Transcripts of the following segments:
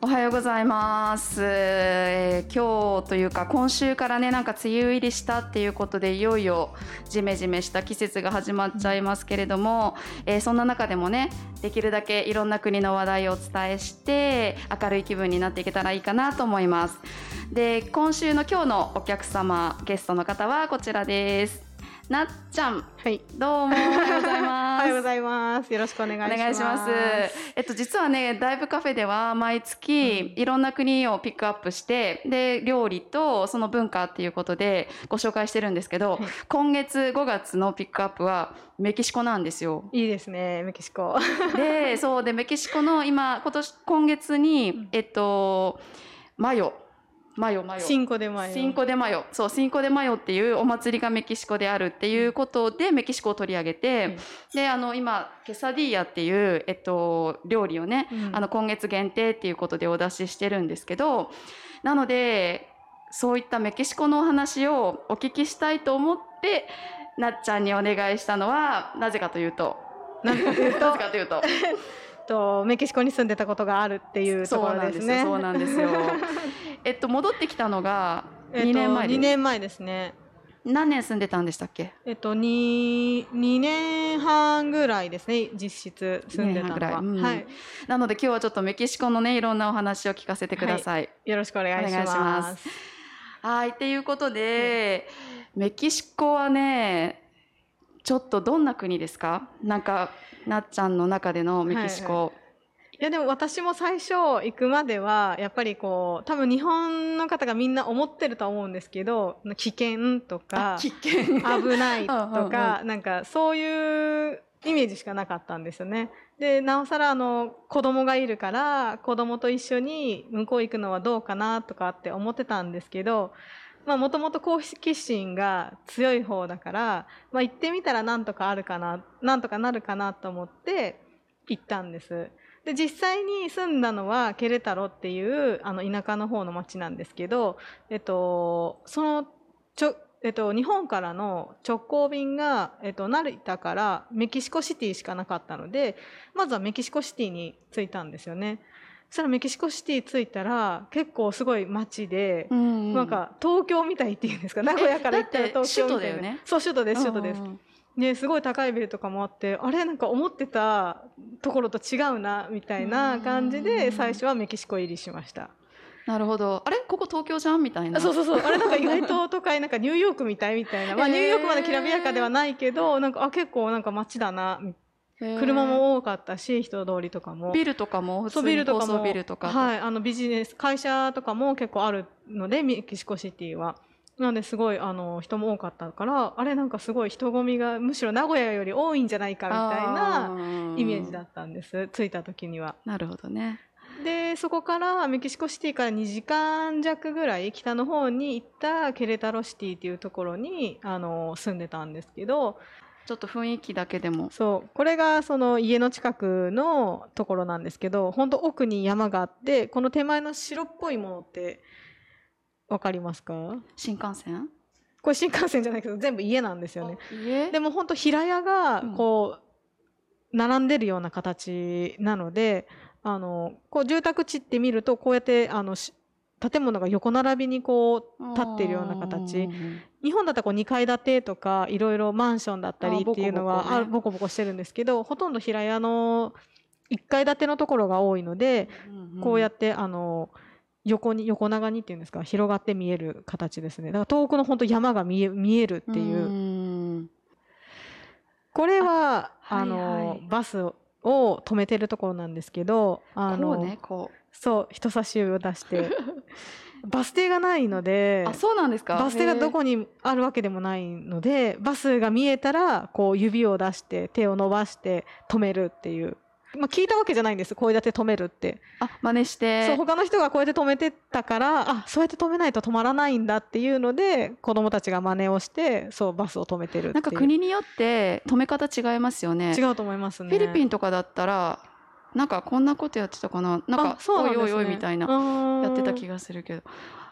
おはようございます、えー今日というか今週からねなんか梅雨入りしたっていうことでいよいよジメジメした季節が始まっちゃいますけれども、えーそんな中でもねできるだけいろんな国の話題をお伝えして明るい気分になっていけたらいいかなと思います。で今週の今日のお客様ゲストの方はこちらです。なっちゃんはい。どうもおはようございおますはようございます。よろしくお願いします。お願いします。えっと実はね、ダイブカフェでは毎月いろんな国をピックアップして、で料理とその文化っていうことでご紹介してるんですけど、はい今月5月のピックアップはメキシコなんですよ。いいですね、メキシコ。で、そうでメキシコの今今年今月にえっとマヨマヨ。マヨ。シンコで前。シンコ・デ・マヨ。そうシンコ・デ・マヨっていうお祭りがメキシコであるっていうことでメキシコを取り上げて、うん。であの今ケサディーヤっていう、えっと、料理をね、うん。あの今月限定っていうことでお出ししてるんですけどなのでそういったメキシコのお話をお聞きしたいと思ってなっちゃんにお願いしたのはなぜかというと。なぜかという なとぜかというと。と、メキシコに住んでたことがあるっていうところですね。そうなんですよそうなんですよ えっと戻ってきたのがえっと2年前で2年前ですね。何年住んでたんでしたっけ？えっと、2、2年半ぐらいですね、実質住んでたのは。うんはい。なので今日はちょっとメキシコのねいろんなお話を聞かせてください。よろしくお願いします。はいっていうことで、メキシコはねちょっとどんな国ですか？なんかなっちゃんの中でのメキシコ。いやでも私も最初行くまではやっぱりこう多分日本の方がみんな思ってると思うんですけど危険とかあ危険危ないとかなんかそういうイメージしかなかったんですよね。でなおさらあの子供がいるから子供と一緒に向こう行くのはどうかなとかって思ってたんですけどもともと好奇心が強い方だから、まあ、行ってみたらなんとかあるかななんとかなるかなと思って行ったんです。で実際に住んだのはケレタロっていうあの田舎の方の町なんですけど、えっと、そのちょ、えっと、日本からの直行便が、えっと、成田からメキシコシティしかなかったのでまずはメキシコシティに着いたんですよね。そしたらメキシコシティ着いたら結構すごい街で、うんなんか東京みたいっていうんですか？名古屋から行ったら東京みたいな。首都だよね。そう首都です首都です。うんうんね、すごい高いビルとかもあってあれ？なんか思ってたところと違うなみたいな感じうんで最初はメキシコ入りしました。なるほど。あれ？ここ東京じゃん？みたいな。あそうそうそう。あれ？なんか意外と都会なんかニューヨークみたい？みたいな、まあ、ニューヨークまできらびやかではないけどなんかあ結構なんか街だな。車も多かったし人通りとかも。ビルとかも？普通に高層ビルとかも。ビルとか。はい。あのビジネス会社とかも結構あるのでメキシコシティは。なのですごいあの人も多かったからあれなんかすごい人混みがむしろ名古屋より多いんじゃないかみたいなイメージだっったんです着いた時には。た。なるほどね。でそこからメキシコシティから2時間弱ぐらい北の方に行ったケレタロシティっていうところにあの住んでたんですけどちょっと雰囲気だけでも。そうこれがその家の近くのところなんですけど本当奥に山があってこの手前の白っぽいものってわかりますか？新幹線？これ新幹線じゃないけど全部家なんですよね。家？でも本当平屋がうん。こう並んでるような形なので、あのこう住宅地って見るとこうやってあのし建物が横並びにこう立ってるような形。日本だったらこう2階建てとかいろいろマンションだったりっていうのはあボコボコしてるんですけどほとんど平屋の1階建てのところが多いので、こうやっってあの横に横長にっていうんですか？広がって見える形ですね。だから遠くの本当山が見え見えるっていう。うん。これはああの、はい。はいバスを止めてるところなんですけどあのこうねこそう人差し指を出して。バス停がないのでうあそうなんですか？バス停がどへこにあるわけでもないのでバスが見えたらこう指を出して手を伸ばして止めるっていう、まあ、聞いたわけじゃないんです。こうやって止めるって、ーあ真似して。そう他の人がこうやって止めてたからあそうやって止めないと止まらないんだっていうので子供たちが真似をしてそうバスを止めてるなんか国によって止め方違いますよね。違うと思いますね。フィリピンとかだったらなんかこんなことやってたかな？なんかおいおいおいみたいなやってた気ががするけど。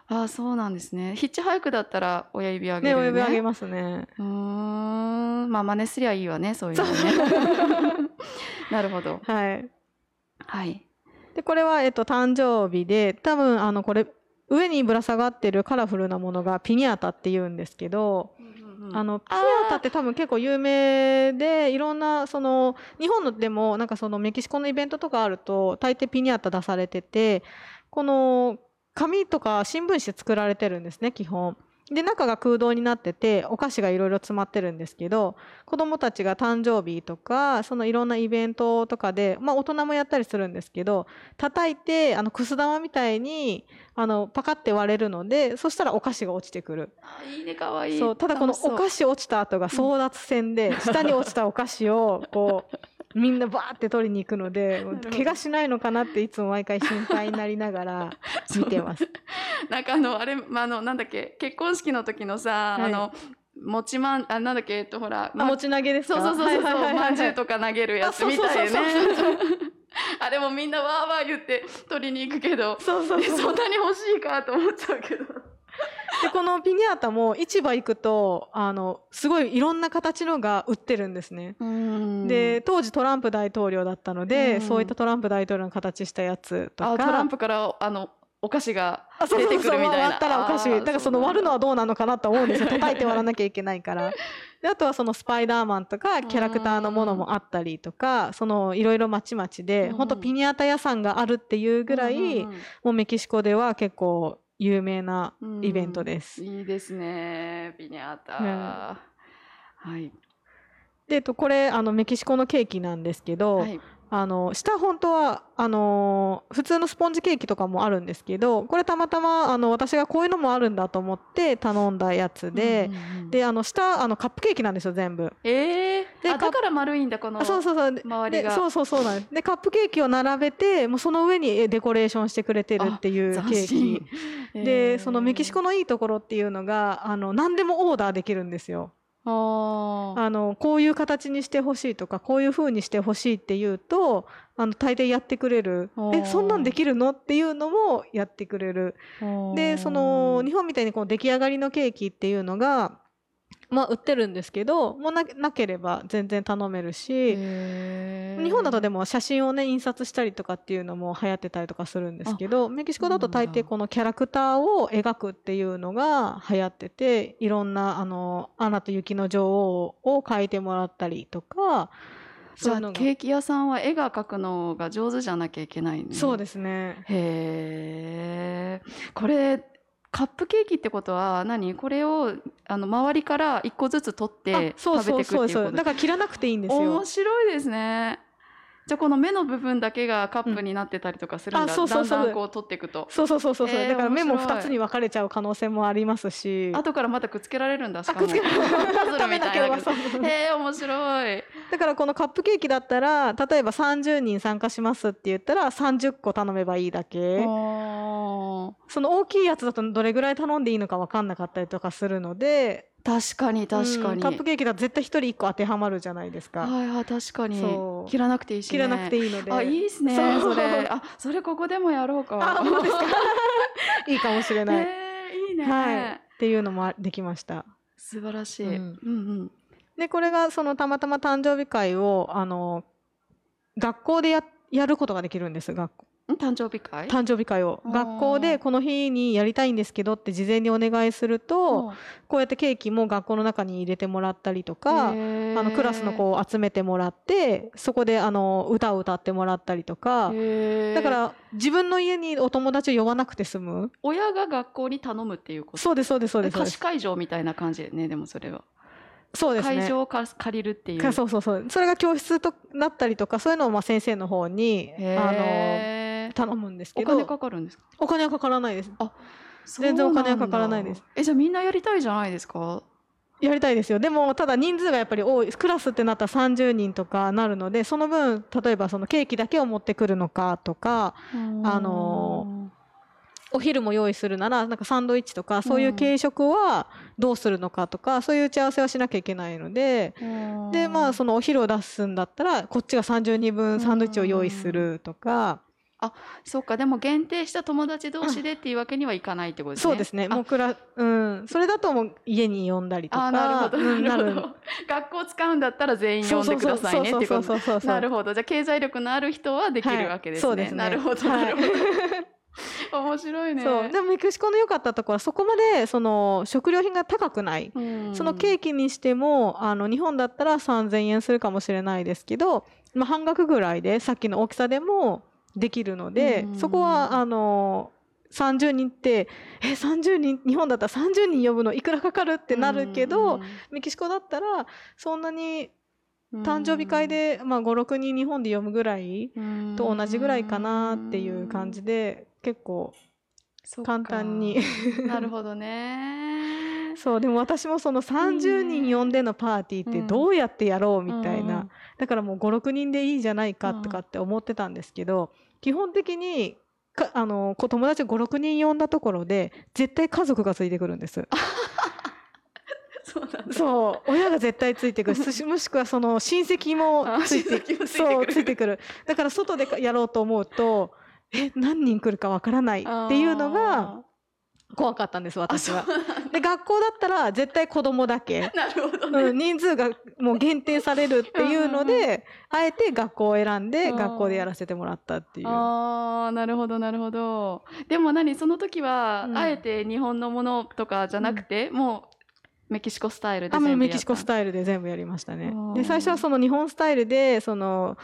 ああそうなんですね。ヒッチハイクだったら親指上げねるよね。お指上げますね。うーん。まあ真似すりゃいいわねそういうのね なるほど。はい。はい。でこれは、えっと、誕生日で多分あのこれ上にぶら下がってるカラフルなものがピニャータって言うんですけど、あのピニャータって多分結構有名でいろんなその日本のでもなんかそのメキシコのイベントとかあると大抵ピニャータ出されててこの紙とか新聞紙で作られてるんですね基本。で中が空洞になっててお菓子がいろいろ詰まってるんですけど子どもたちが誕生日とかそのいろんなイベントとかで、まあ、大人もやったりするんですけど叩いてあのくす玉みたいにあのパカって割れるのでそしたらお菓子が落ちてくる。あいいねかわいい。そうただこのお菓子子落ちた後が争奪戦で 下に落ちたお菓子をこうみんなバーって取りに行くので 怪我しないのかなっていつも毎回心配になりながら 見てます。なんかあのあれ、まあ、あのなんだっけ結婚式の時のさ、はい。あの餅まんあなんだっけえっとほら、あ持ち投げですか？そうそうそうそう、まんじゅうとか投げるやつあみたいね。あれもみんなわーわー言って取りに行くけどそうそうえそう。そんなに欲しいかと思っちゃうけどでこのピニャータも市場行くとあのすごいいろんな形のが売ってるんですね。で当時トランプ大統領だったので、うん。そういったトランプ大統領の形したやつとか。あトランプからあのお菓子が出そうそうてくるみたいな。割ったらお菓子。だからその割るのはどうなのかなと思うんですよ。叩いて割らなきゃいけないから。であとはそのスパイダーマンとかキャラクターのものもあったりとかそのいろいろまちまちでうん。本当ピニャータ屋さんがあるっていうぐらい、もうメキシコでは結構有名なイベントです。いいですね。ピニャータ、うん。はい、でとこれあのメキシコのケーキなんですけど、はい、あの下本当はあの普通のスポンジケーキとかもあるんですけどこれたまたまあの私がこういうのもあるんだと思って頼んだやつで、うんうんうんであの下あのカップケーキなんですよ全部。えー、でだから丸いんだこのあそうそうそう。で周りが。でそうそうそうなんです。でカップケーキを並べてもうその上にえデコレーションしてくれてるっていうケーキ。でそのメキシコののいいところっていうのがあの何でもオーダーできるんですよ。あのこういう形にしてほしいとかこういう風にしてほしいっていうとあの大抵やってくれる。えそんなんできるの？っていうのもやってくれる。でその日本みたいにこう出来上がりのケーキっていうのがまあ売ってるんですけどもうななければ全然頼めるし日本だとでもも写真をね印刷したりとかっていうのも流行ってたりとかするんですけどメキシコだと大抵このキャラクターを描くっていうのが流行ってていろんなあの「アナと雪の女王」を描いてもらったりとかじゃあケーキ屋さんは絵が描くのが上手じゃなきゃいけないねそうですね。へえこれカップケーキってことは何？これをあの周りから一個ずつ取ってあそう食べていくっていうこと？だから切らなくていいんですよ。面白いですね。じゃあこの目の部分だけがカップになってたりとかするんだ、うんあそうそうそう。だんだんこう取っていくと。そうそうそうそうそう、えーだから目も面白い2つに分かれちゃう可能性もありますし。後からまたくっつけられるんだしかも。あくっつけられる。食べなければそう。え面白いだからこのカップケーキだったら例えば30人参加しますって言ったら30個頼めばいいだけ。その大きいやつだとどれぐらい頼んでいいのか分かんなかったりとかするので確かに確かに、うんカップケーキだと絶対1人1個当てはまるじゃないですか、はいはい確かに。そう。切らなくていいし、ね、切らなくていいので。あいいですね。それ。あそれここでもやろうか。あ本当ですか？いいかもしれない、へえいいね、はい。っていうのもできました。素晴らしい、ううんん、うんでこれがそのたまたま誕生日会をあの学校でややることができるんです学校。ん？誕生日会？誕生日会を。学校でこの日にやりたいんですけどって事前にお願いするとこうやってケーキも学校の中に入れてもらったりとかあのクラスの子を集めてもらってそこであの歌を歌ってもらったりとか。だから自分の家にお友達を呼ばなくて済む。親が学校に頼むっていうこと？そうですそうですそうですそうです。貸し会場みたいな感じでねでもそれは、そうですね。会場をか借りるっていう。かそうそうそう。それが教室となったりとかそういうのをまあ先生の方にあの頼むんですけど。お金かかるんですか？お金はかからないです。そう全然お金はかからないです。えじゃあみんなやりたいじゃないですか？やりたいですよ。でもただ人数がやっぱり多い。クラスってなったら30人とかなるのでその分例えばそのケーキだけを持ってくるのかとかあのお昼も用意するならなんかサンドイッチとかそういう軽食はどうするのかとかそういう打ち合わせはしなきゃいけないのででまあそのお昼を出すんだったらこっちが30人分サンドイッチを用意するとか。そっか。でも限定した友達同士でっていうわけにはいかないってことですね。そうですね。もあうくら、うん、それだともう家に呼んだりとか、あなるほど。うんなる。ほど。学校使うんだったら全員呼んでくださいねっていうこと。そうそうそうそうそうなるほど。じゃあ経済力のある人はできるわけですね。はい。そうですね。なるほど。はいなるほど。面白いね。そう。でもメキシコの良かったところはそこまでその食料品が高くない。うん。そのケーキにしてもあの日本だったら3000円するかもしれないですけど、まあ、半額ぐらいでさっきの大きさでもできるので、うん。そこはあの30人ってえ30人日本だったら30人呼ぶのいくらかかるってなるけど、メキシコだったらそんなに誕生日会で、まあ、56人日本で読むぐらいと同じぐらいかなっていう感じで結構簡単に。なるほどね。そうでも私もその30人呼んでのパーティーってどうやってやろうみたいな、だからもう56人でいいじゃないかとかって思ってたんですけど、基本的にかあのこ友達56人呼んだところで絶対家族がついてくるんです。そう。そう。親が絶対ついてくる。しもしくはその親戚もあついて親戚もついてくる。そうついてくる。だから外でやろうと思うとえ何人来るかわからないっていうのが怖かったんですあ私はで学校だったら絶対子供だけ、なるほどね。うん、人数がもう限定されるっていうのうんうんであえて学校を選んでうん学校でやらせてもらったっていう。ああなるほどなるほど。でも何その時は、うん。あえて日本のものとかじゃなくて、もうメキシコスタイルでメキシコスタイルで全部やりましたね。うん。で最初はその日本スタイルでその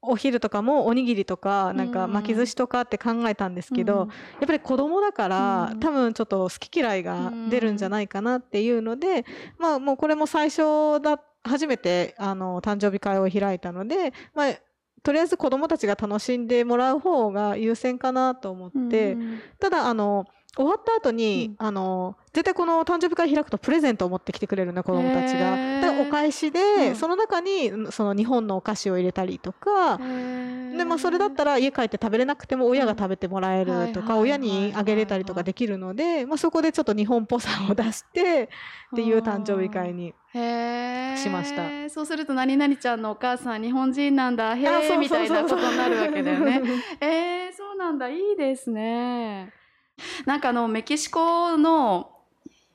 お昼とかもおにぎりとかなんかうん巻き寿司とかって考えたんですけど、やっぱり子供だから、うん多分ちょっと好き嫌いが出るんじゃないかなっていうので、まあもうこれも最初だ初めてあの誕生日会を開いたので、まあ、とりあえず子供たちが楽しんでもらう方が優先かなと思って、うん。ただあの終わった後に、うん。あの絶対この誕生日会開くとプレゼントを持ってきてくれるの子供たちが。へー。だからお返しで、うん。その中にその日本のお菓子を入れたりとか、でまあ、それだったら家帰って食べれなくても親が食べてもらえるとか親にあげれたりとかできるので、まあ、そこでちょっと日本っぽさを出して っていう誕生日会にしました。そうすると何々ちゃんのお母さん日本人なんだ。へえみたいなことになるわけだよね。えー、そうなんだ。いいですね。なんかあのメキシコの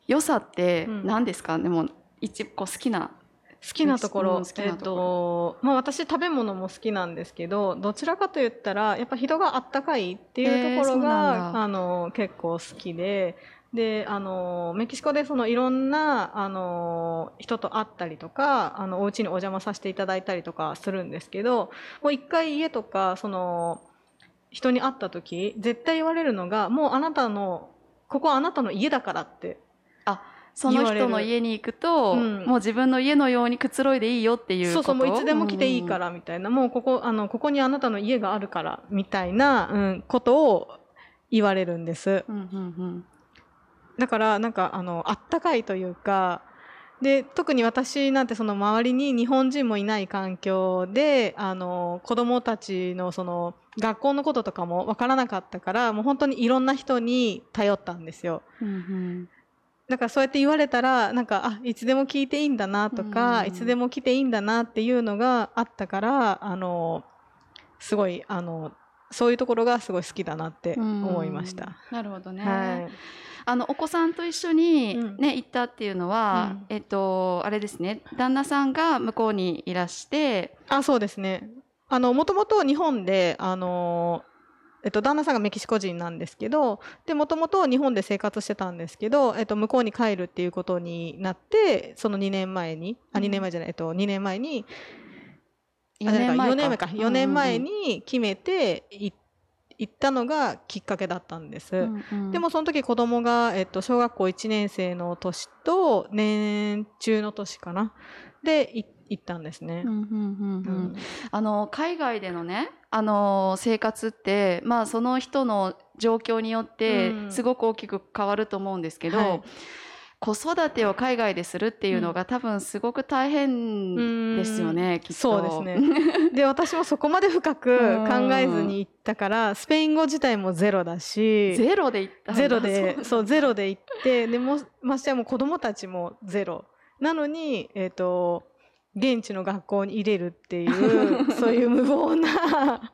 良さってうん。何ですか、でも一個好きな。好きなところ、えっなとまあ、私食べ物も好きなんですけどどちらかと言ったらやっぱ人があったかいっていうところえーあの結構好きで。であのメキシコでそのいろんなあの人と会ったりとかあのお家にお邪魔させていただいたりとかするんですけどもう一回家とかその人に会った時絶対言われるのがもうあなたのここはあなたの家だからってその人の家に行くと、うん。もう自分の家のようにくつろいでいいよっていうそうそうもういつでも来ていいからみたいな、もうここあのここにあなたの家があるからみたいな、うん、ことを言われるんです。うんうんうん。だからなんかあのあったかいというかで特に私なんてその周りに日本人もいない環境であの子供たちのその学校のこととかも分からなかったからもう本当にいろんな人に頼ったんですよ。うんうん。だからそうやって言われたらなんかあいつでも聞いていいんだなとか、うん。いつでも来ていいんだなっていうのがあったからあのすごいあのそういうところがすごい好きだなって思いました。うん。なるほどね、はい、あのお子さんと一緒にうん。ね、行ったっていうのは、うん。えっとあれですね。旦那さんが向こうにいらしてあそうですね。あのもともと日本であのえっと、旦那さんがメキシコ人なんですけどでもともと日本で生活してたんですけど、えっと、向こうに帰るっていうことになってその2年前にあ2年前じゃない、えっと、2年前に4あじゃない年前4年前か4年前うん。に決めてい行ったのがきっかけだったんです。うんうん。でもその時子供がえっと小学校1年生の年と年中の年かな。でい行ったんですね。うん。うんうんうん。うん。あの海外でのねあの生活ってまあその人の状況によってうん。すごく大きく変わると思うんですけど、はい子育てを海外でするっていうのが、多分すごく大変ですよね、きっと。そうですね。で私もそこまで深く考えずに行ったからスペイン語自体もゼロだし。ゼロで行ったゼロでそう。ゼロで行ってでもましてやもう子供たちもゼロ。なのにえっ、と現地の学校に入れるっていう そういう無謀な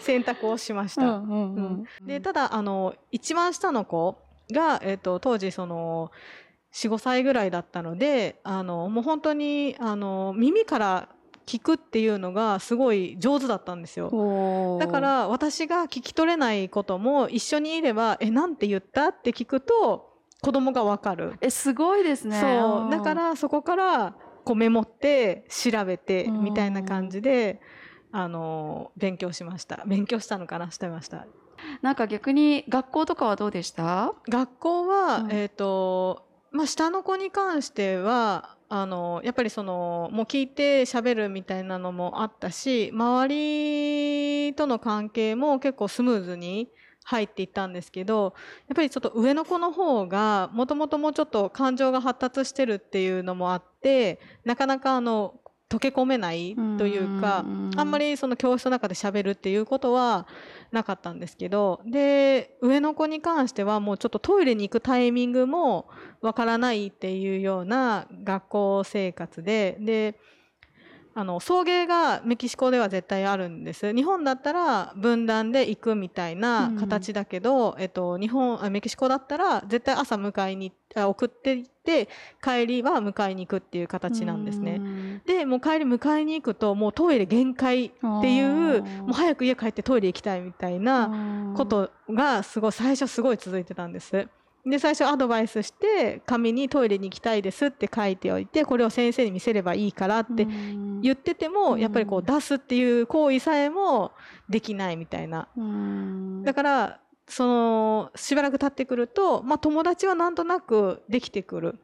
選択をしました。でただあの一番下の子が、えっと当時その45歳ぐらいだったのであのもう本当にあの耳から聞くっていうのがすごい上手だったんですよ。だから私が聞き取れないことも一緒にいれば「えなんて言った?」って聞くと子供がわかる。えすごいですね。そう。だからそこからこうメモって調べてうん。みたいな感じであの勉強しました。勉強したのかな？してました。なんか逆に学校とかはどうでした？学校は、うん。えっ、とまあ下の子に関してはあのやっぱりそのもう聞いて喋るみたいなのもあったし周りとの関係も結構スムーズに入っていったんですけどやっぱりちょっと上の子の方がもともともうちょっと感情が発達してるっていうのもあってなかなかあの溶け込めないというかあんまりその教室の中で喋るっていうことはなかったんですけどで上の子に関してはもうちょっとトイレに行くタイミングもわからないっていうような学校生活でであの送迎がメキシコでは絶対あるんです日本だったら分断で行くみたいな形だけど、えっと、日本あメキシコだったら絶対朝迎えにあ送っていって帰りは迎えに行くっていう形なんですね。ねでもう帰り迎えに行くともうトイレ限界っていうもう早く家帰ってトイレ行きたいみたいなことがすごい最初すごい続いてたんです。で最初アドバイスして紙にトイレに行きたいですって書いておいてこれを先生に見せればいいからって言っててもうん。やっぱりこう出すっていう行為さえもできないみたいな。だからそのしばらく経ってくると、まあ、友達はなんとなくできてくる。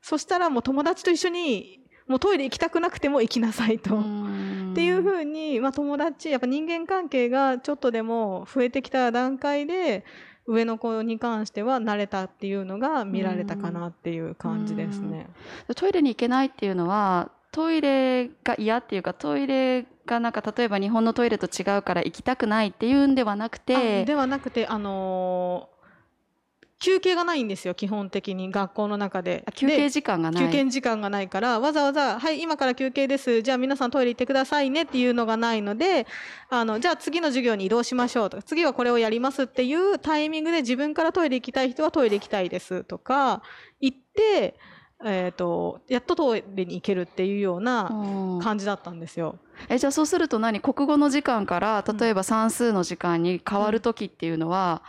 そしたらもう友達と一緒にもうトイレ行きたくなくても行きなさいと。っていうふうに、まあ、友達やっぱ人間関係がちょっとでも増えてきた段階で上の子に関しては慣れたっていうのが見られたかなっていう感じですね。トイレに行けないっていうのはトイレが嫌っていうかトイレがなんか例えば日本のトイレと違うから行きたくないっていうんではなくあてではなくて、あのー休憩がないんですよ基本的に学校の中で。あ休憩時間がない。休憩時間がないからわざわざ「はい今から休憩です。じゃあ皆さんトイレ行ってくださいね」っていうのがないのであのじゃあ次の授業に移動しましょうとか次はこれをやりますっていうタイミングで自分からトイレ行きたい人はトイレ行きたいですとか行って、えー、とやっとトイレに行けるっていうようなうん。感じだったんですよ。えじゃあそうすると何？国語の時間から例えば算数の時間に変わる時っていうのは、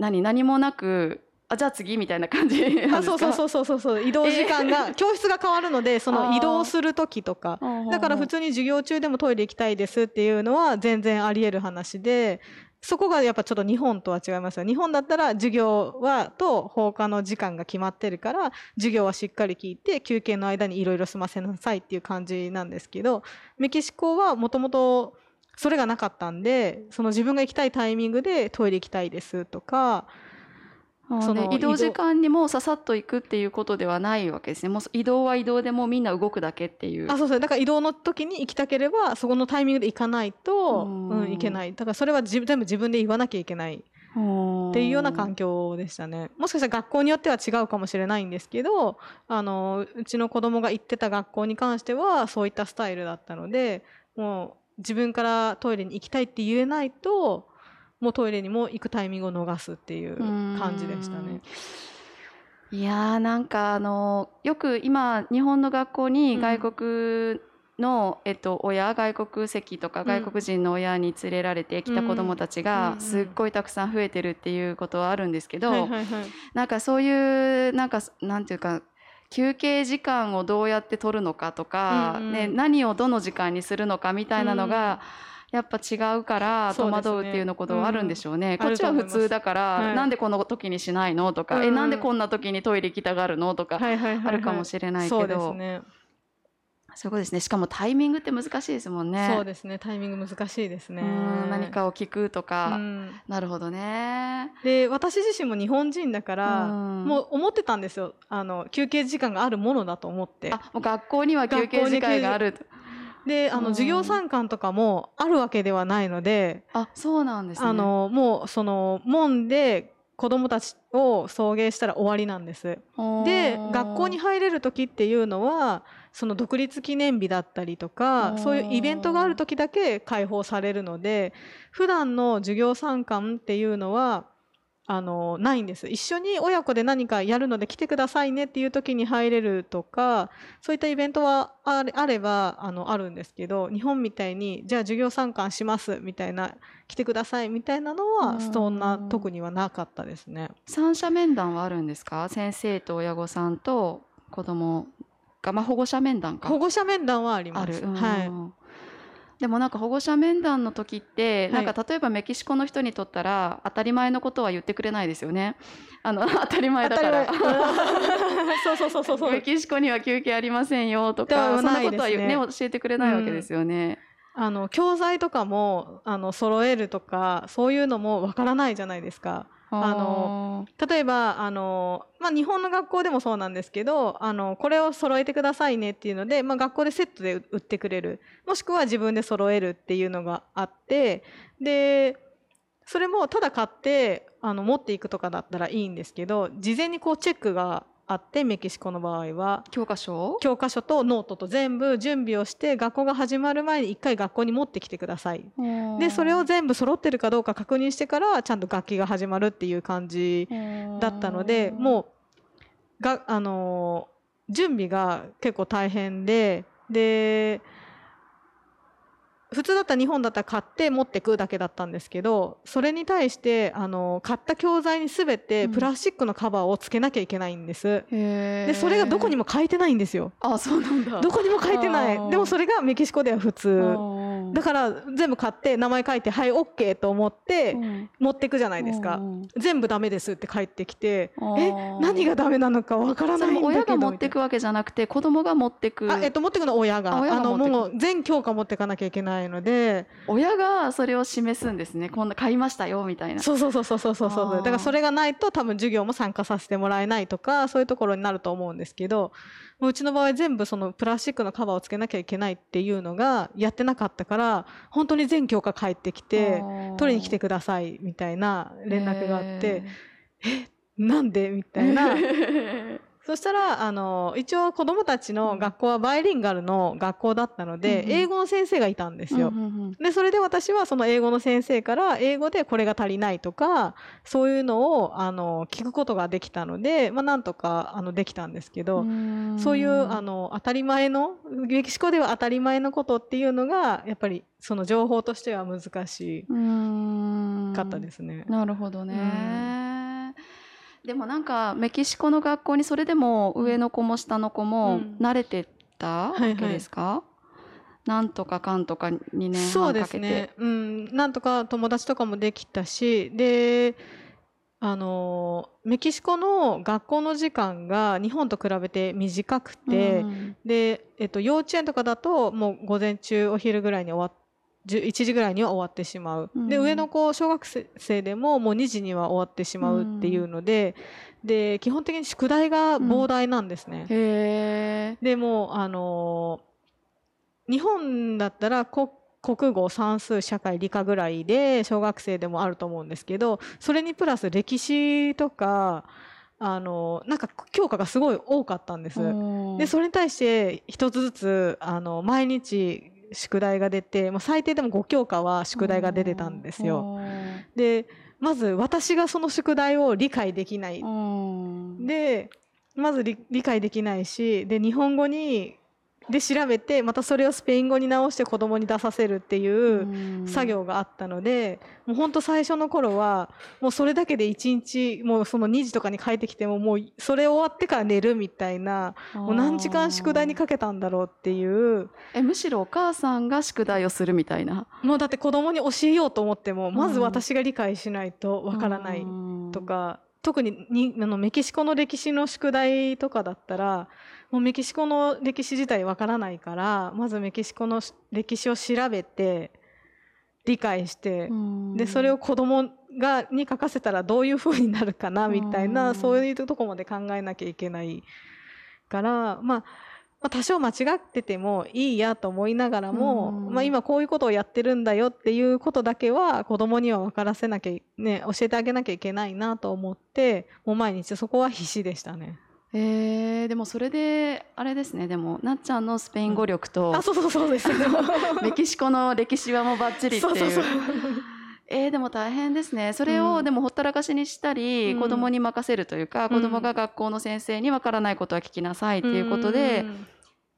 何何もなくあじゃあ次みたいな感じあそうそうそうそうそうそう。移動時間が、教室が変わるのでその移動する時とか。だから普通に授業中でもトイレ行きたいですっていうのは全然あり得る話でそこがやっぱちょっと日本とは違いますよ。日本だったら授業はと放課の時間が決まってるから授業はしっかり聞いて休憩の間にいろいろ済ませなさいっていう感じなんですけどメキシコはもともとそれがなかったんでその自分が行きたいタイミングでトイレ行きたいですとかあそので移動時間にもささっと行くっていうことではないわけですね。もう移動は移動でもうみんな動くだけっていう。あそうそう。だから移動の時に行きたければそこのタイミングで行かないと、うん。うん、行けない。だからそれは自全部自分で言わなきゃいけない。っていうような環境でしたね。もしかしたら学校によっては違うかもしれないんですけどあのうちの子供が行ってた学校に関してはそういったスタイルだったのでもう自分からトイレに行きたいって言えないともうトイレにも行くタイミングを逃すっていう感じでしたね。いやーなんかあのよく今日本の学校にうん外国の、えっと、親外国籍とかん。外国人の親に連れられてきた子どもたちうんがうんすっごいたくさん増えてるっていうことはあるんですけど、なんかそういうなんかなんていうか休憩時間をどうやって取るのかとか、うんうん。ね、何をどの時間にするのかみたいなのが、やっぱ違うから戸惑うっていうのことはあるんでしょうね。うんこっちは普通だから、はいなんでこの時にしないのとか、うん。えなんでこんな時にトイレ行きたがるのとか、はいはいはいはい。あるかもしれないけど。そうですねそうですね。しかもタイミングって難しいですもんね。そうですねタイミング難しいですねうん何かを聞くとうか、んなるほどね。で私自身も日本人だから、うんもう思ってたんですよあの休憩時間があるものだと思ってあもう学校には休憩時間がある。であうんの授業参観とかもあるわけではないので、あそうなんですね。あのもうその門で子どもたちを送迎したら終わりなんです。で学校に入れる時っていうのはその独立記念日だったりとかそういうイベントがある時だけ開放されるので普段の授業参観っていうのはあのないんです。一緒に親子で何かやるので来てくださいねっていう時に入れるとかそういったイベントはあれあればあのあるんですけど日本みたいにじゃあ授業参観しますみたいな来てくださいみたいなのはそんな特にはなかったですね。三者面談はあるんですか？先生と親御さんと子供が、まあ、保護者面談か保護者面談はあります。はいでもなんか保護者面談の時って、なんか例えばメキシコの人にとったら当たり前のことは言ってくれないですよね。あの 当たり前だから。そうそうそうそうメキシコには休憩ありませんよとか、そんなことはね、ね、教えてくれないわけですよね。うん、あの教材とかもあの揃えるとかそういうのもわからないじゃないですか。あの例えばあの、まあ、日本の学校でもそうなんですけどあのこれを揃えてくださいねっていうので、まあ、学校でセットで売ってくれる。もしくは自分で揃えるっていうのがあってでそれもただ買ってあの持っていくとかだったらいいんですけど事前にこうチェックがあってメキシコの場合は教科書？教科書とノートと全部準備をして学校が始まる前に一回学校に持ってきてください。でそれを全部揃ってるかどうか確認してからちゃんと楽器が始まるっていう感じだったのでもうがあの準備が結構大変でで普通だったら日本だったら買って持ってくだけだったんですけどそれに対してあの買った教材に全てプラスチックのカバーをつけなきゃいけないんです、うん、でそれがどこにも書いてないんですよ。あそうなんだ。どこにも書いてない。でもそれがメキシコでは普通。だから全部買って名前書いて「はい OK」と思って持ってくじゃないですか。全部ダメですって帰ってきてえ何がダメなのかわからないんだけど親が持ってくわけじゃなくて子供が持ってく。あ、えっと、持ってくのは親が。あのもう全教科持ってかなきゃいけないので親がそれを示すんですね。こんな買いましたよみたいな。そうそうそうそうそうそうそう。だからそれがないと多分授業も参加させてもらえないとかそういうところになると思うんですけどうちの場合全部そのプラスチックのカバーをつけなきゃいけないっていうのがやってなかったから本当に全教科帰ってきて取りに来てくださいみたいな連絡があってえなんで？みたいな そしたらあの一応子どもたちの学校はバイリンガルの学校だったので、うん、英語の先生がいたんですよ。うんうんうん、でそれで私はその英語の先生から英語でこれが足りないとかそういうのをあの聞くことができたので、まあ、なんとかあのできたんですけどそういうあの当たり前のメキシコでは当たり前のことっていうのがやっぱりその情報としては難しかったですね。なるほどね、でもなんかメキシコの学校にそれでも上の子も下の子も慣れてたわけですか、はいはい。なんとかかんとか2年半かけて。そうですね、うん、なんとか友達とかもできたしであのメキシコの学校の時間が日本と比べて短くて、うん、で、えっと、幼稚園とかだともう午前中お昼ぐらいに終わっ1時ぐらいには終わってしまう、うん、で上の子小学生でももう2時には終わってしまうっていうのでうん、で基本的に宿題が膨大なんですね。うん、でもあのー、日本だったら国国語算数社会理科ぐらいで小学生でもあると思うんですけどそれにプラス歴史とかあのなんか教科がすごい多かったんです。でそれに対して一つずつあの毎日宿題が出て、まあ、最低でも5教科は宿題が出てたんですよ。でまず私がその宿題を理解できない。でまず理解できないしで日本語にで調べてまたそれをスペイン語に直して子供に出させるっていう作業があったのでもう本当最初の頃はもうそれだけで1日もうその2時とかに帰ってきてももうそれ終わってから寝るみたいなもう何時間宿題にかけたんだろうっていう。えむしろお母さんが宿題をするみたいな。もうだって子供に教えようと思ってもまず私が理解しないとわからないとか特ににあのメキシコの歴史の宿題とかだったらもうメキシコの歴史自体わからないからまずメキシコの歴史を調べて理解してでそれを子供がに書かせたらどういうふうになるかなみたいなそういうとこまで考えなきゃいけないからまあまあ、多少間違っててもいいやと思いながらも、うん。まあ、今こういうことをやってるんだよっていうことだけは子供には分からせなきゃね教えてあげなきゃいけないなと思ってもう毎日そこは必死でしたね。えー、でもそれであれですね。でもなっちゃんのスペイン語力と、あそうそうそうです。メキシコの歴史はもうバッチリっていう。そうそうそう。えーでも大変ですね。それうん。をでもほったらかしにしたり、うん。子供に任せるというか、うん。子供が学校の先生にわからないことは聞きなさいっていうことで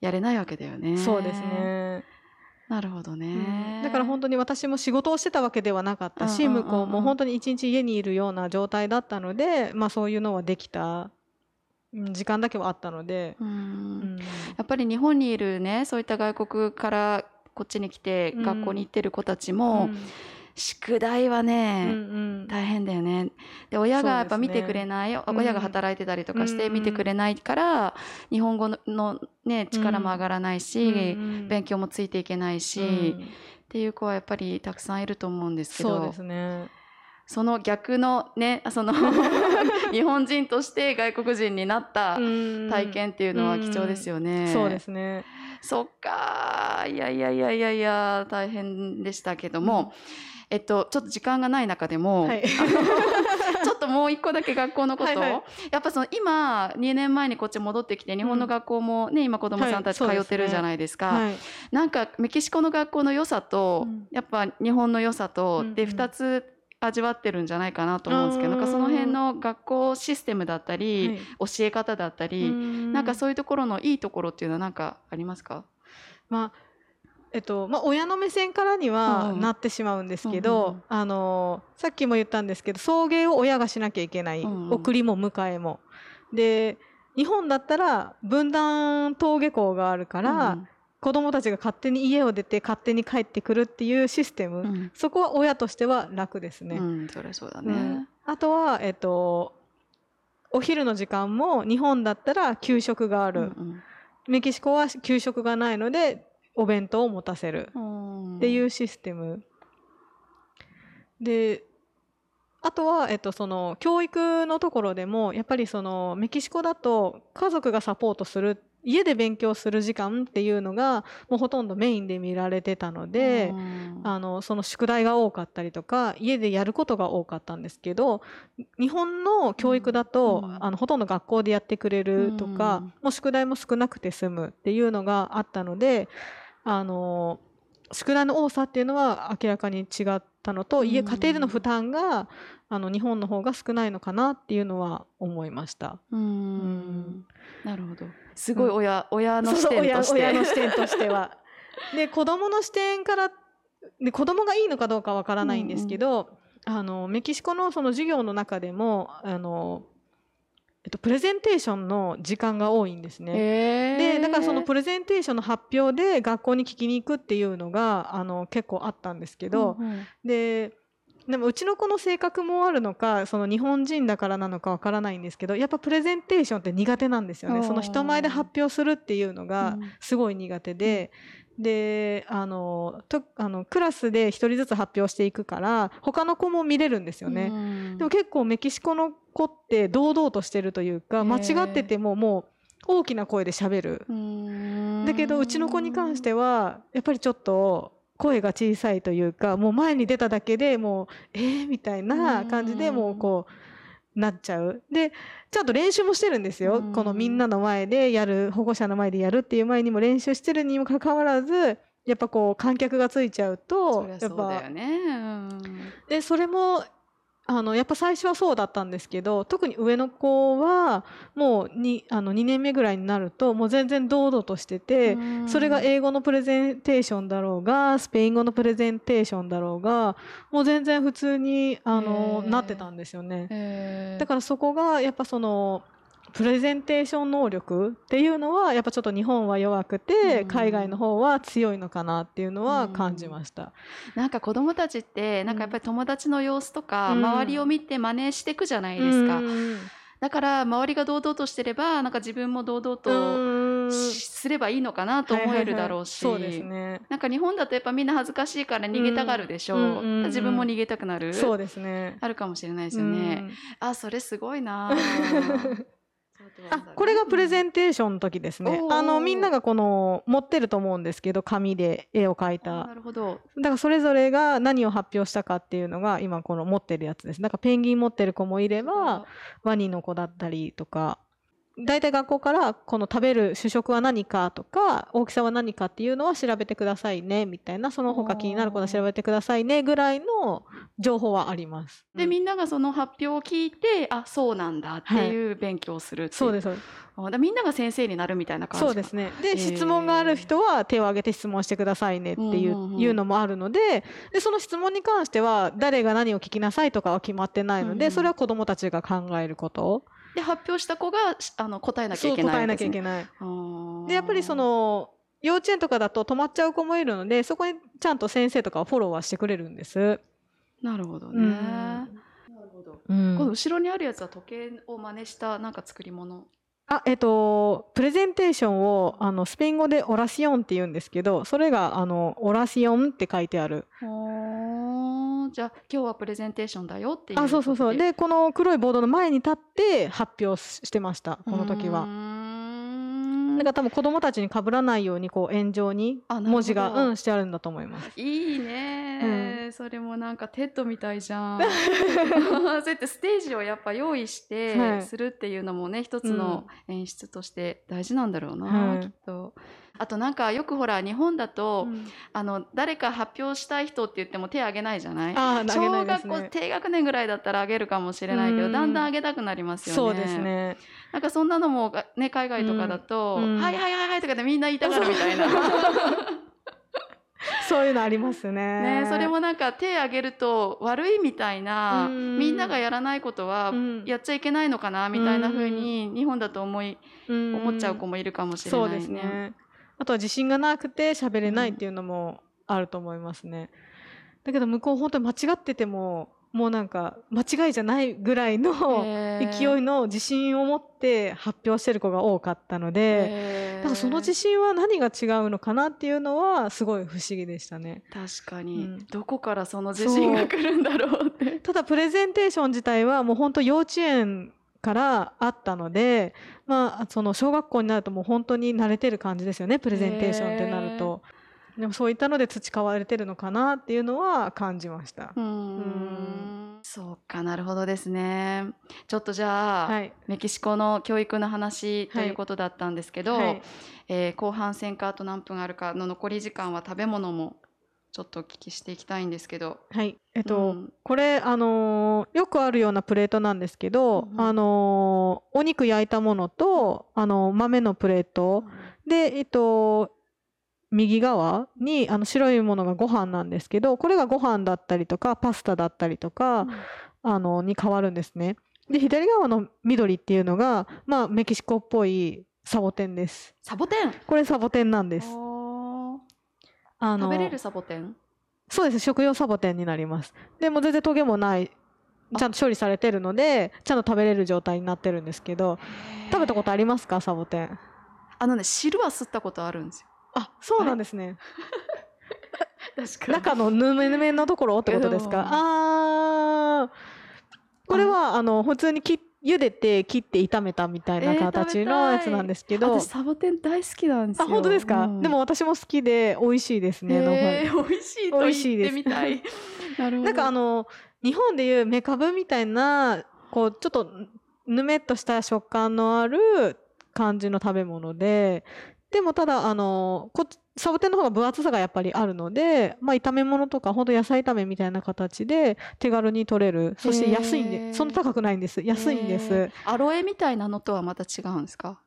やれないわけだよね。そうですね、なるほどね、だから本当に私も仕事をしてたわけではなかったし、うんうんうんうん。向こうも本当に一日家にいるような状態だったので、まあ、そういうのはできたうん時間だけはあったので、うん。うん。やっぱり日本にいるねそういった外国からこっちに来てうん。学校に行ってる子たちも、うん。宿題はうんね、うん。大変だよね。で親がやっぱ見てくれない、ん。親が働いてたりとかしてうん。見てくれないから、日本語ののね力も上がらないし、うんうん。勉強もついていけないし、うん。っていう子はやっぱりたくさんいると思うんですけど。そうですね。その逆のねその 日本人として外国人になった体体験っていうのは貴重ですよね。そうですね。そっか。いやいやいやいやいや大変でしたけども、えっとちょっと時間がない中でも、はい。ちょっともう一個だけ学校のことを、はいはい。やっぱその今2年前にこっち戻ってきて日本の学校もね、今子供さんたち通はいってるじゃないですか。はい。なんかメキシコの学校の良さと、うん。やっぱ日本の良さと、うんうん。で2つ味わってるんじゃないかなと思うんですけど、うんなんかその辺の学校システムだったり、教え方だったり、なんかうそういうところのいいところっていうのは何かありますか？まあえっとまあ、親の目線からにはうんなってしまうんですけうんど、うん。あのさっきも言ったんですけど送迎を親がしなきゃいけない、うんうん。送りも迎えも。で日本だったら分断登下校があるから、子供たちが勝手に家を出て勝手に帰ってくるっていうシステム、うん。うんそこは親としては楽ですね。うん、それそうだね。うん。あとは、えっと、お昼の時間も日本だったら給食がある、メキシコは給食がないのでお弁当を持たせる。うん。っていうシステム、であとは、えっと、その教育のところでもやっぱりそのメキシコだと家族がサポートする家で勉強する時間っていうのがもうほとんどメインで見られてたので、うん。あのその宿題が多かったりとか家でやることが多かったんですけど日本の教育だと、うん。あのほとんど学校でやってくれるとか、うんもう宿題も少なくて済むっていうのがあったのであの宿題の多さっていうのは明らかに違ったのと、家うん。家庭での負担があの日本の方が少ないのかなっていうのは思いました。うん。なるほど。すごい親、親の視点として。親の視点としては。で子供の視点からで子供がいいのかどうかわからないんですけど、あのメキシコのその授業の中でもあの、えっと、プレゼンテーションの時間が多いんですね。でだからそのプレゼンテーションの発表で学校に聞きに行くっていうのがあの結構あったんですけど、うんうんででもうちの子の性格もあるのかその日本人だからなのかわからないんですけどやっぱプレゼンテーションって苦手なんですよね。その人前で発表するっていうのがうん。すごい苦手で、であのとあのクラスで一人ずつ発表していくから他の子も見れるんですよね。うん。でも結構メキシコの子って堂々としてるというかへ間ー違っててももう大きな声で喋る。うん。だけどうちの子に関してはやっぱりちょっと声が小さいというかもう前に出ただけでもうえー、みたいな感じでうんもうこうなっちゃう。でちゃんと練習もしてるんですよ、うんこのみんなの前でやる保護者の前でやるっていう前にも練習してるにもかかわらずやっぱこう観客がついちゃうとやっそうだぱよね。うんでそれもあのやっぱ最初はそうだったんですけど特に上の子はもうにあの2年目ぐらいになるともう全然堂々としてて、うん。それが英語のプレゼンテーションだろうがスペイン語のプレゼンテーションだろうがもう全然普通にあのなってたんですよね。だからそこがやっぱそのプレゼンテーション能力っていうのはやっぱちょっと日本は弱くて、うん。海外の方は強いのかなっていうのは感じました。なんか子供たちってなんかやっぱり友達の様子とか、うん。周りを見て真似していくじゃないですか、うんだから周りが堂々としてればなんか自分も堂々とすればいいのかなと思えるだろうし、はいはいはい。そうですね。なんか日本だとやっぱみんな恥ずかしいから逃げたがるでしょう、うんうんうん。うん自分も逃げたくなる。そうですね。あるかもしれないですよね、あそれすごいな あこれがプレゼンテーションの時ですねお。ーあのみんながこの持ってると思うんですけど紙で絵を描いあーなた。るほど。だからそれぞれが何を発表したかっていうのが今この持ってるやつです。だからペンギン持ってる子もいればワニの子だったりとか。大体学校からこの食べる主食は何かとか大きさは何かっていうのは調べてくださいねみたいなその他気になることは調べてくださいねぐらいの情報はあります。で、みんながその発表を聞いて、あ、そうなんだっていう勉強をするっていそうですそうです。みんなが先生になるみたいな感じか。そうですね。で、質問がある人は手を挙げて質問してくださいねっていう,、いうのもあるのででその質問に関しては誰が何を聞きなさいとかは決まってないので、それは子どもたちが考えることで発表した子がしあの答えなきゃいけない答えなきゃい。けない。でやっぱりその幼稚園とかだと止まっちゃう子もいるのでそこにちゃんと先生とかはフォローはしてくれるんです。なるほどね。うんなるほど。うんこの後ろにあるやつは時計を真似したなんか作り物。あえっとプレゼンテーションをあのスペイン語でオラシオンって言うんですけどそれがあのオラシオンって書いてあるじゃあ今日はプレゼンテーションだよっていうあそうそうそう。でこの黒いボードの前に立って発表ししてました。この時は。うーんだから多分子供たちに被らないようにこう円状に文字がうんしてあるんだと思います。いいね、それもなんか TED みたいじゃん。そうやってステージをやっぱ用意しはい。てするっていうのもね、一つの演出として大事なんだろうな、はい。きっとあとなんかよくほら日本だと、うん。あの誰か発表したい人って言っても手挙げないじゃない？ああいです学校ね低学年ぐらいだったらあげるかもしれないけど、うん。だんだんあげたくなりますよね。そうですね。なんかそんなのもがね海外とかだと、うん。うん。はいはいはいはいとかでみんな言いたがるみたいな。そう。いうのありますね。ね、それもなんか手挙げると悪いみたいな、うん。みんながやらないことはうん。やっちゃいけないのかなみたいな風に日本だと思い、うん。思っちゃう子もいるかもしれそうないね。ですねあとは自信がなくて喋れないっていうのもあると思いますね、だけど向こう本当に間違っててももうなんか間違いじゃないぐらいの勢いの自信を持って発表してる子が多かったので、へー。なんかその自信は何が違うのかなっていうのはすごい不思議でしたね。確かに、うん。どこからその自信が来るんだろうって。ただプレゼンテーション自体はもう本当幼稚園からあったので、まあ、その小学校になるともう本当に慣れてる感じですよねプレゼンテーションってなると。でもそういったので培われてるのかなっていうのは感じました。うーんそうかなるほどですね。ちょっとじゃあ、はい、メキシコの教育の話ということだったんですけど、はいえー後半戦かあと何分あるかの残り時間は食べ物もちょっとお聞きしていきたいんですけど。はい、えっと、うん。これあのーよくあるようなプレートなんですけど、うん。うんあのーお肉焼いたものとあの豆のプレート。でえっと右側にあの白いものがご飯なんですけどこれがご飯だったりとかパスタだったりとか、あのに変わるんですね。で左側の緑っていうのが、まあ、メキシコっぽいサボテンです。サボテン？これサボテンなんです。あの食べれるサボテン？そうです。食用サボテンになります。でも全然トゲもないちゃんと処理されてるのでちゃんと食べれる状態になってるんですけど食べたことありますか？サボテン。あのね汁は吸ったことあるんですよ。あそうなんですね。確中のぬめぬめのところってことですか？うんあー。これはあの普通に切茹でて切って炒めたみたいなえー形のやつなんですけど、私サボテン大好きなんですよ。あ本当ですか、うん。でも私も好きで美味しいですね、えー、美味しいと言ってみたい。なんかあの日本でいうメカブみたいなこうちょっとぬめっとした食感のある感じの食べ物ででもただあのこサボテンの方が分厚さがやっぱりあるので、まあ、炒め物とか本当野菜炒めみたいな形で手軽に取れる。そして安いんでそんな高くないんです。安いんです、えー。アロエみたいなのとはまた違うんですか？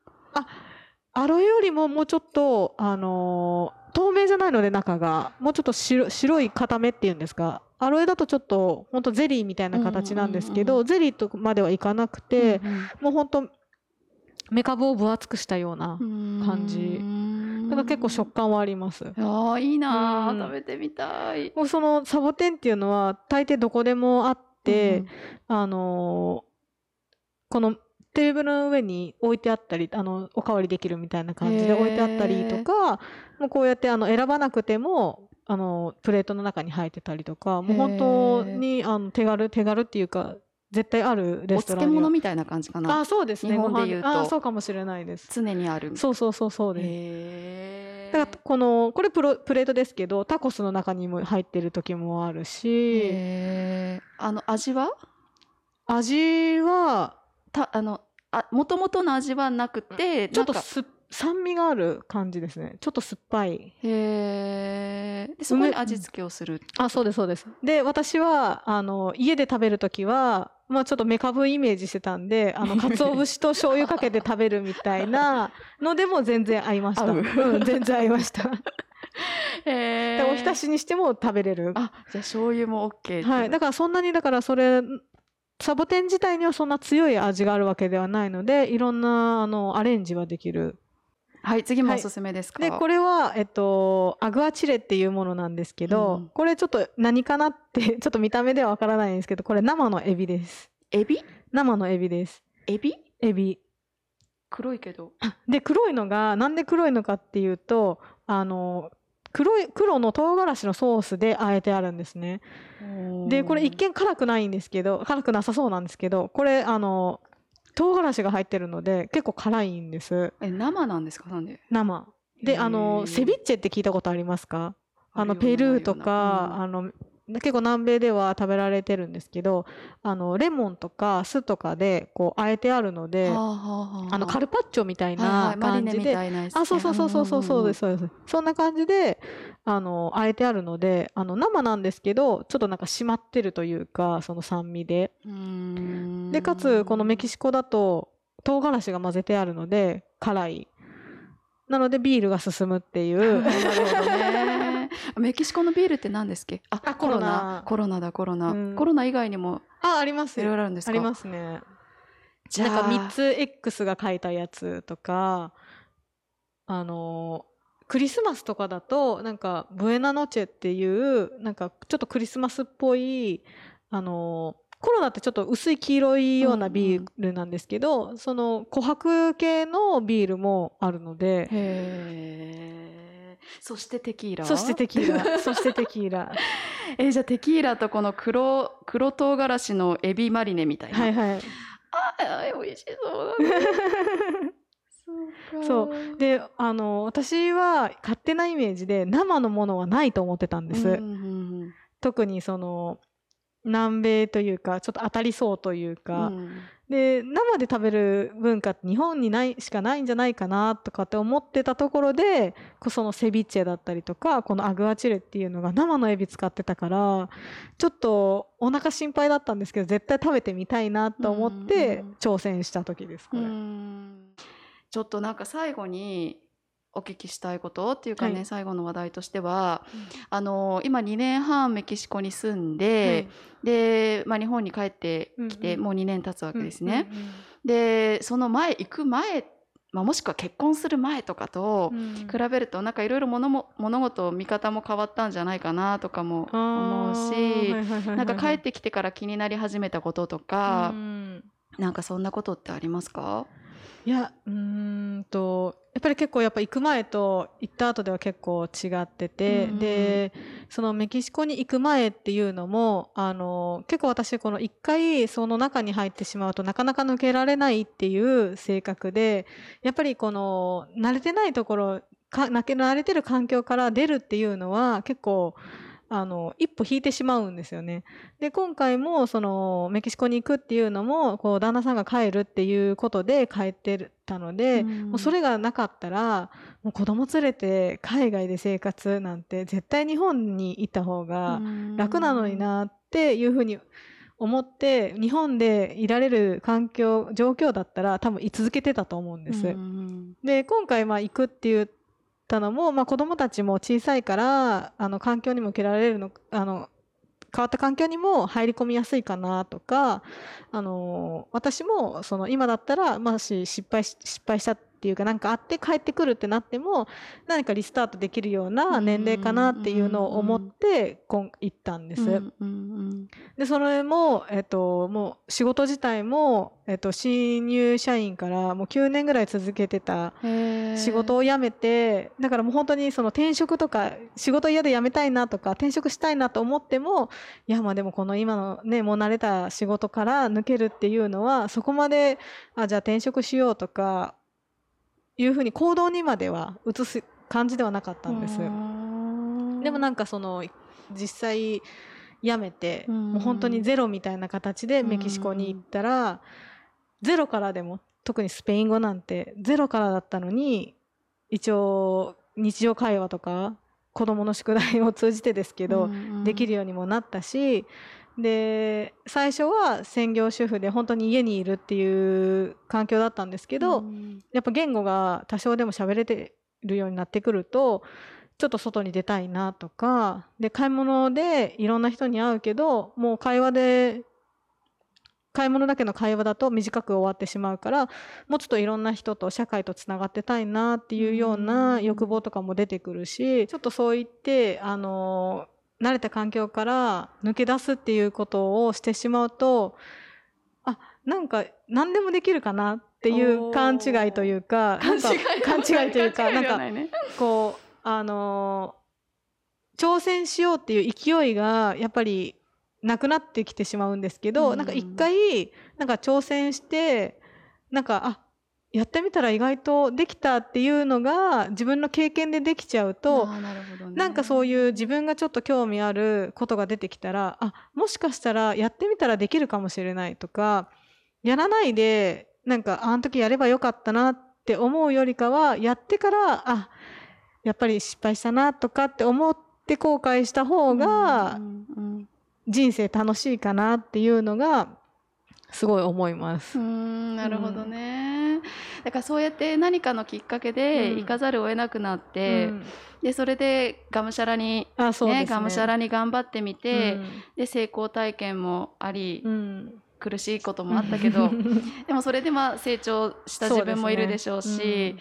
アロエよりももうちょっとあのー透明じゃないので中がもうちょっと白白い固めっていうんですか？アロエだとちょっと本当ゼリーみたいな形なんですけど、うんうんゼリーとまではいかなくて、うんもう本当メカブを分厚くしたような、うん。感じだから結構食感はあります。ああいいな食べてみたい。もうそのサボテンっていうのは大抵どこでもあって、あのーこのテーブルの上に置いてあったりあのおかわりできるみたいな感じで置いてあったりとかもうこうやってあの選ばなくてもあのプレートの中に入ってたりとかもう本当にあの手軽手軽っていうか絶対あるレおストランには。漬物みたいな感じかな。あそうですね。日本でご飯。言うと。あそうかもしれないです。常にある。そうそうそうそうです。へだからこのこれプロプレートですけどタコスの中にも入ってる時もあるし。えあの味は？味はたあのあ元々の味はなくてちょっとす酸味がある感じですね。ちょっと酸っぱい。へえでそこに味付けをするあそうですそうです。で私はあの家で食べる時はまあちょっとメカブイメージしてたんであの 鰹節と醤油かけて食べるみたいなのでも全然合いました。合う。うん、全然合いました。へでおひたしにしても食べれる。あじゃあ醤油も OK はい、だからそんなにだからそれサボテン自体にはそんな強い味があるわけではないのでいろんなあのアレンジはできるはい次もはい。おすすめですか、でこれは、えっと、アグアチレっていうものなんですけど、うん。これちょっと何かなって ちょっと見た目ではわからないんですけどこれ生のエビです。エビ？生のエビです。エビ？エビ。黒いけど。で黒いのがなんで黒いのかっていうとあの黒い黒の唐辛子のソースであえてあるんですね。でこれ一見辛くないんですけど辛くなさそうなんですけどこれあの唐辛子が入ってるので結構辛いんです。え生なんですか？なんで？生。であのセビッチェって聞いたことありますか？あのペルーとか、あの結構南米では食べられてるんですけどあのレモンとか酢とかでこうあえてあるのではあはあはああ。のカルパッチョみたいはいはな感じで。たいなやつね。あそうそうそうそうそうそうですんそうです。そんな感じであのあえてあるのであの生なんですけどちょっとなんか締まってるというかその酸味で。でかつこのメキシコだと唐辛子が混ぜてあるので辛い。なのでビールが進むっていう。なるほどねメキシコのビールって何ですっけ？ああコロナ。コロナ。コロナだコロナ、うん。コロナ以外にも。ああります。いろいよろあるんですか？ありますね。じゃあ。なんか3つ X が書いたやつとかあのクリスマスとかだとなんかブエナノチェっていうなんかちょっとクリスマスっぽいあのコロナってちょっと薄い黄色いようなビールなんですけど、その琥珀系のビールもあるのでそしてテキーラ？そしてテキーラ。そしてテキーラ。えじゃあテキーラとこの黒黒唐辛子のエビマリネみたいな、はいはい。あ美味しそうだね。そうか。そう。であの私は勝手なイメージで生のものはないと思ってたんです、うんうんうん。特にその南米というかちょっと当たりそうというか、うん。で生で食べる文化って日本にないしかないんじゃないかなとかって思ってたところでこそのセビッチェだったりとかこのアグアチレっていうのが生のエビ使ってたからちょっとお腹心配だったんですけど絶対食べてみたいなと思ってうん挑戦した時ですこうれ。ん。ちょっとなんか最後にお聞きしたいことっていうかね、はい。最後の話題としてはあの今2年半メキシコに住んで、で、まあ、日本に帰ってきて、うんうん。もう2年経つわわけですね。でその前行く前、まあ、もしくは結婚する前とかと比べるとなんかいろいろ物も物事見方も変わったんじゃないかなとかも思うし、なんか帰ってきてから気になり始めたこととか、なんかそんなことってありますか？いやうーんとやっぱり結構やっぱ行く前と行った後では結構違ってて、でそのメキシコに行く前っていうのもあの結構私この一回その中に入ってしまうとなかなか抜けられないっていう性格でやっぱりこの慣れてないところか慣れてる環境から出るっていうのは結構あの一歩引いてしまうんですよね。で今回もそのメキシコに行くっていうのもこう旦那さんが帰るっていうことで帰ってたので、うんもうそれがなかったらもう子供連れて海外で生活なんて絶対日本にいた方が楽なのになっていうふうに思って日本でいられる環境状況だったら多分居続けてたと思うんです。うんで今回まあ行くって言ったのも、まあ、子どもたちも小さいからあの環境にも受けられるのあの変わった環境にも入り込みやすいかなとかあの私もその今だったら、まあ、し失敗し失敗したっていうかなんかあって帰ってくるってなっても何かリスタートできるような年齢かなっていうのを思って今行ったんです。でそれも、えっと、もう仕事自体も、えっと、新入社員からもう9年ぐらい続けてた仕事を辞めてだからもう本当にその転職とか仕事嫌で辞めたいなとか転職したいなと思ってもいやまあでもこの今のねもう慣れた仕事から抜けるっていうのはそこまであじゃあ転職しようとかいうふうに行動にまでは移す感じではなかったんです。でもなんかその実際辞めて、うん。もう本当にゼロみたいな形でメキシコに行ったら、ゼロからでも特にスペイン語なんてゼロからだったのに一応日常会話とか子どもの宿題を通じてですけど、できるようにもなったしで最初は専業主婦で本当に家にいるっていう環境だったんですけど、やっぱ言語が多少でも喋れてるようになってくるとちょっと外に出たいなとかで買い物でいろんな人に会うけどもう会話で買い物だけの会話だと短く終わってしまうからもうちょっといろんな人と社会とつながってたいなっていうような欲望とかも出てくるしちょっとそう言ってあの慣れた環境から抜け出すっていうことをしてしまうとあなんか何でもできるかなっていう勘違いというかなんか勘違い。というかなんかこうあの挑戦しようっていう勢いがやっぱりなくなってきてしまうんですけど、うん。なんか一回なんか挑戦してなんかあやってみたら意外とできたっていうのが自分の経験でできちゃうとなね。なんかそういう自分がちょっと興味あることが出てきたらあもしかしたらやってみたらできるかもしれないとかやらないでなんかあの時やればよかったなって思うよりかはやってからあやっぱり失敗したなとかって思って後悔した方が人生楽しいかなっていうのがすごい思います。う。んなるほどね、だからそうやって何かのきっかけでうん。行かざるを得なくなって、うん。でそれでがむしゃらに、あね。ねがむしゃらに頑張ってみて、うん。で成功体験もあり、うん。苦しいこともあったけど でもそれでまあ成長した自分もいるでしょうしね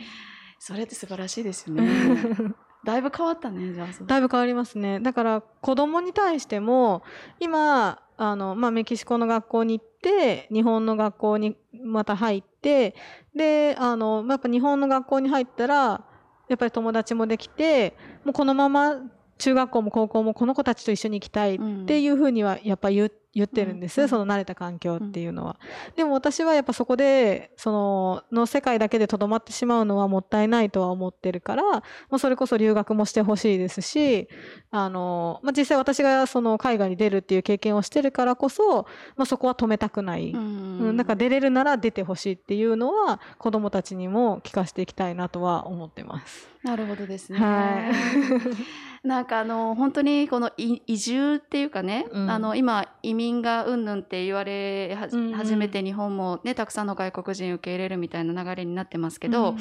それって素晴らしいですよね。だいぶ変わったねじゃあそだいぶ変わりますね。だから子供に対しても今あの、まあ、メキシコの学校に行って日本の学校にまた入ってであのまあやっぱ日本の学校に入ったらやっぱり友達もできてもうこのまま中学校も高校もこの子たちと一緒に行きたいっていうふうにはやっぱ言言ってるんです、うんその慣れた環境っていうのは。でも私はやっぱそこでそのの世界だけでとどまってしまうのはもったいないとは思ってるからもうそれこそ留学もしてほしいですしあの、まあ、実際私がその海外に出るっていう経験をしてるからこそ、まあ、そこは止めたくない。ううんん、なんか出れるなら出てほしいっていうのは子どもたちにも聞かせていきたいなとは思ってます。なるほどですね。は なんかあの本当にこのい移住っていうかね、うん。あの今移民がうんぬんって言われはじうんうん。初めて日本もねたくさんの外国人受け入れるみたいな流れになってますけど、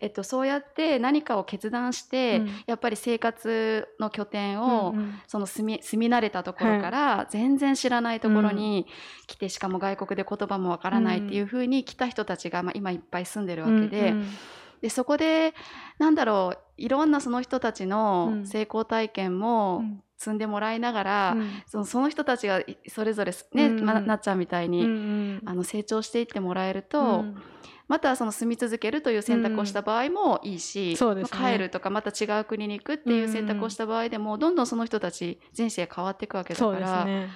えっと、そうやって何かを決断して、うん。やっぱり生活の拠点を、うんうん。その住み住み慣れたところから全然知らないところに来て、しかも外国で言葉もわからないっていうふうに来た人たちが、まあ、今いっぱい住んでるわけで。うんうんでそこでなんだろういろんなその人たちうのん。成功体験もうん。積んでもらいながら、うん。そのその人たちがいそれぞれね、うんうん。まなっちゃんみたいに、うんうん。あの成長していってもらえると、うん。またその住み続けるという選択をした場合もいいし、そうですね。まあ帰るとかまた違う国に行くっていう選択をした場合でも、どんどんその人たち人生変わっていくわけだからね。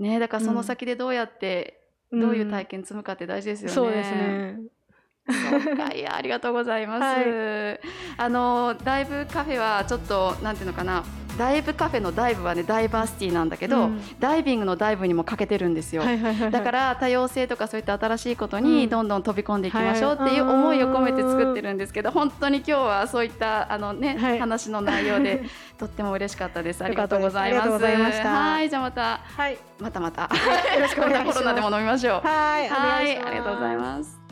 ねだからその先でどうやって、どういう体験験積むかって大事ですよね。そうですね。そうかいやありがとうございます。はあのダイブカフェはちょっとなんていうのかなダイブカフェのダイブはねダイバーシティなんだけど、うんダイビングのダイブにも欠けてるんですよ。はいはいはいはいだから多様性とかそういった新しいことうんにどんどん飛び込んでいきましょうっていうはい思いを込めて作ってるんですけど本当に今日はそういったあのね、はい話の内容で とっても嬉しかったです。ありがとうございます。はいじゃあまたはい。またまたよろしくお願いしますコロナでも飲みましょう。はい。ありがとうございます。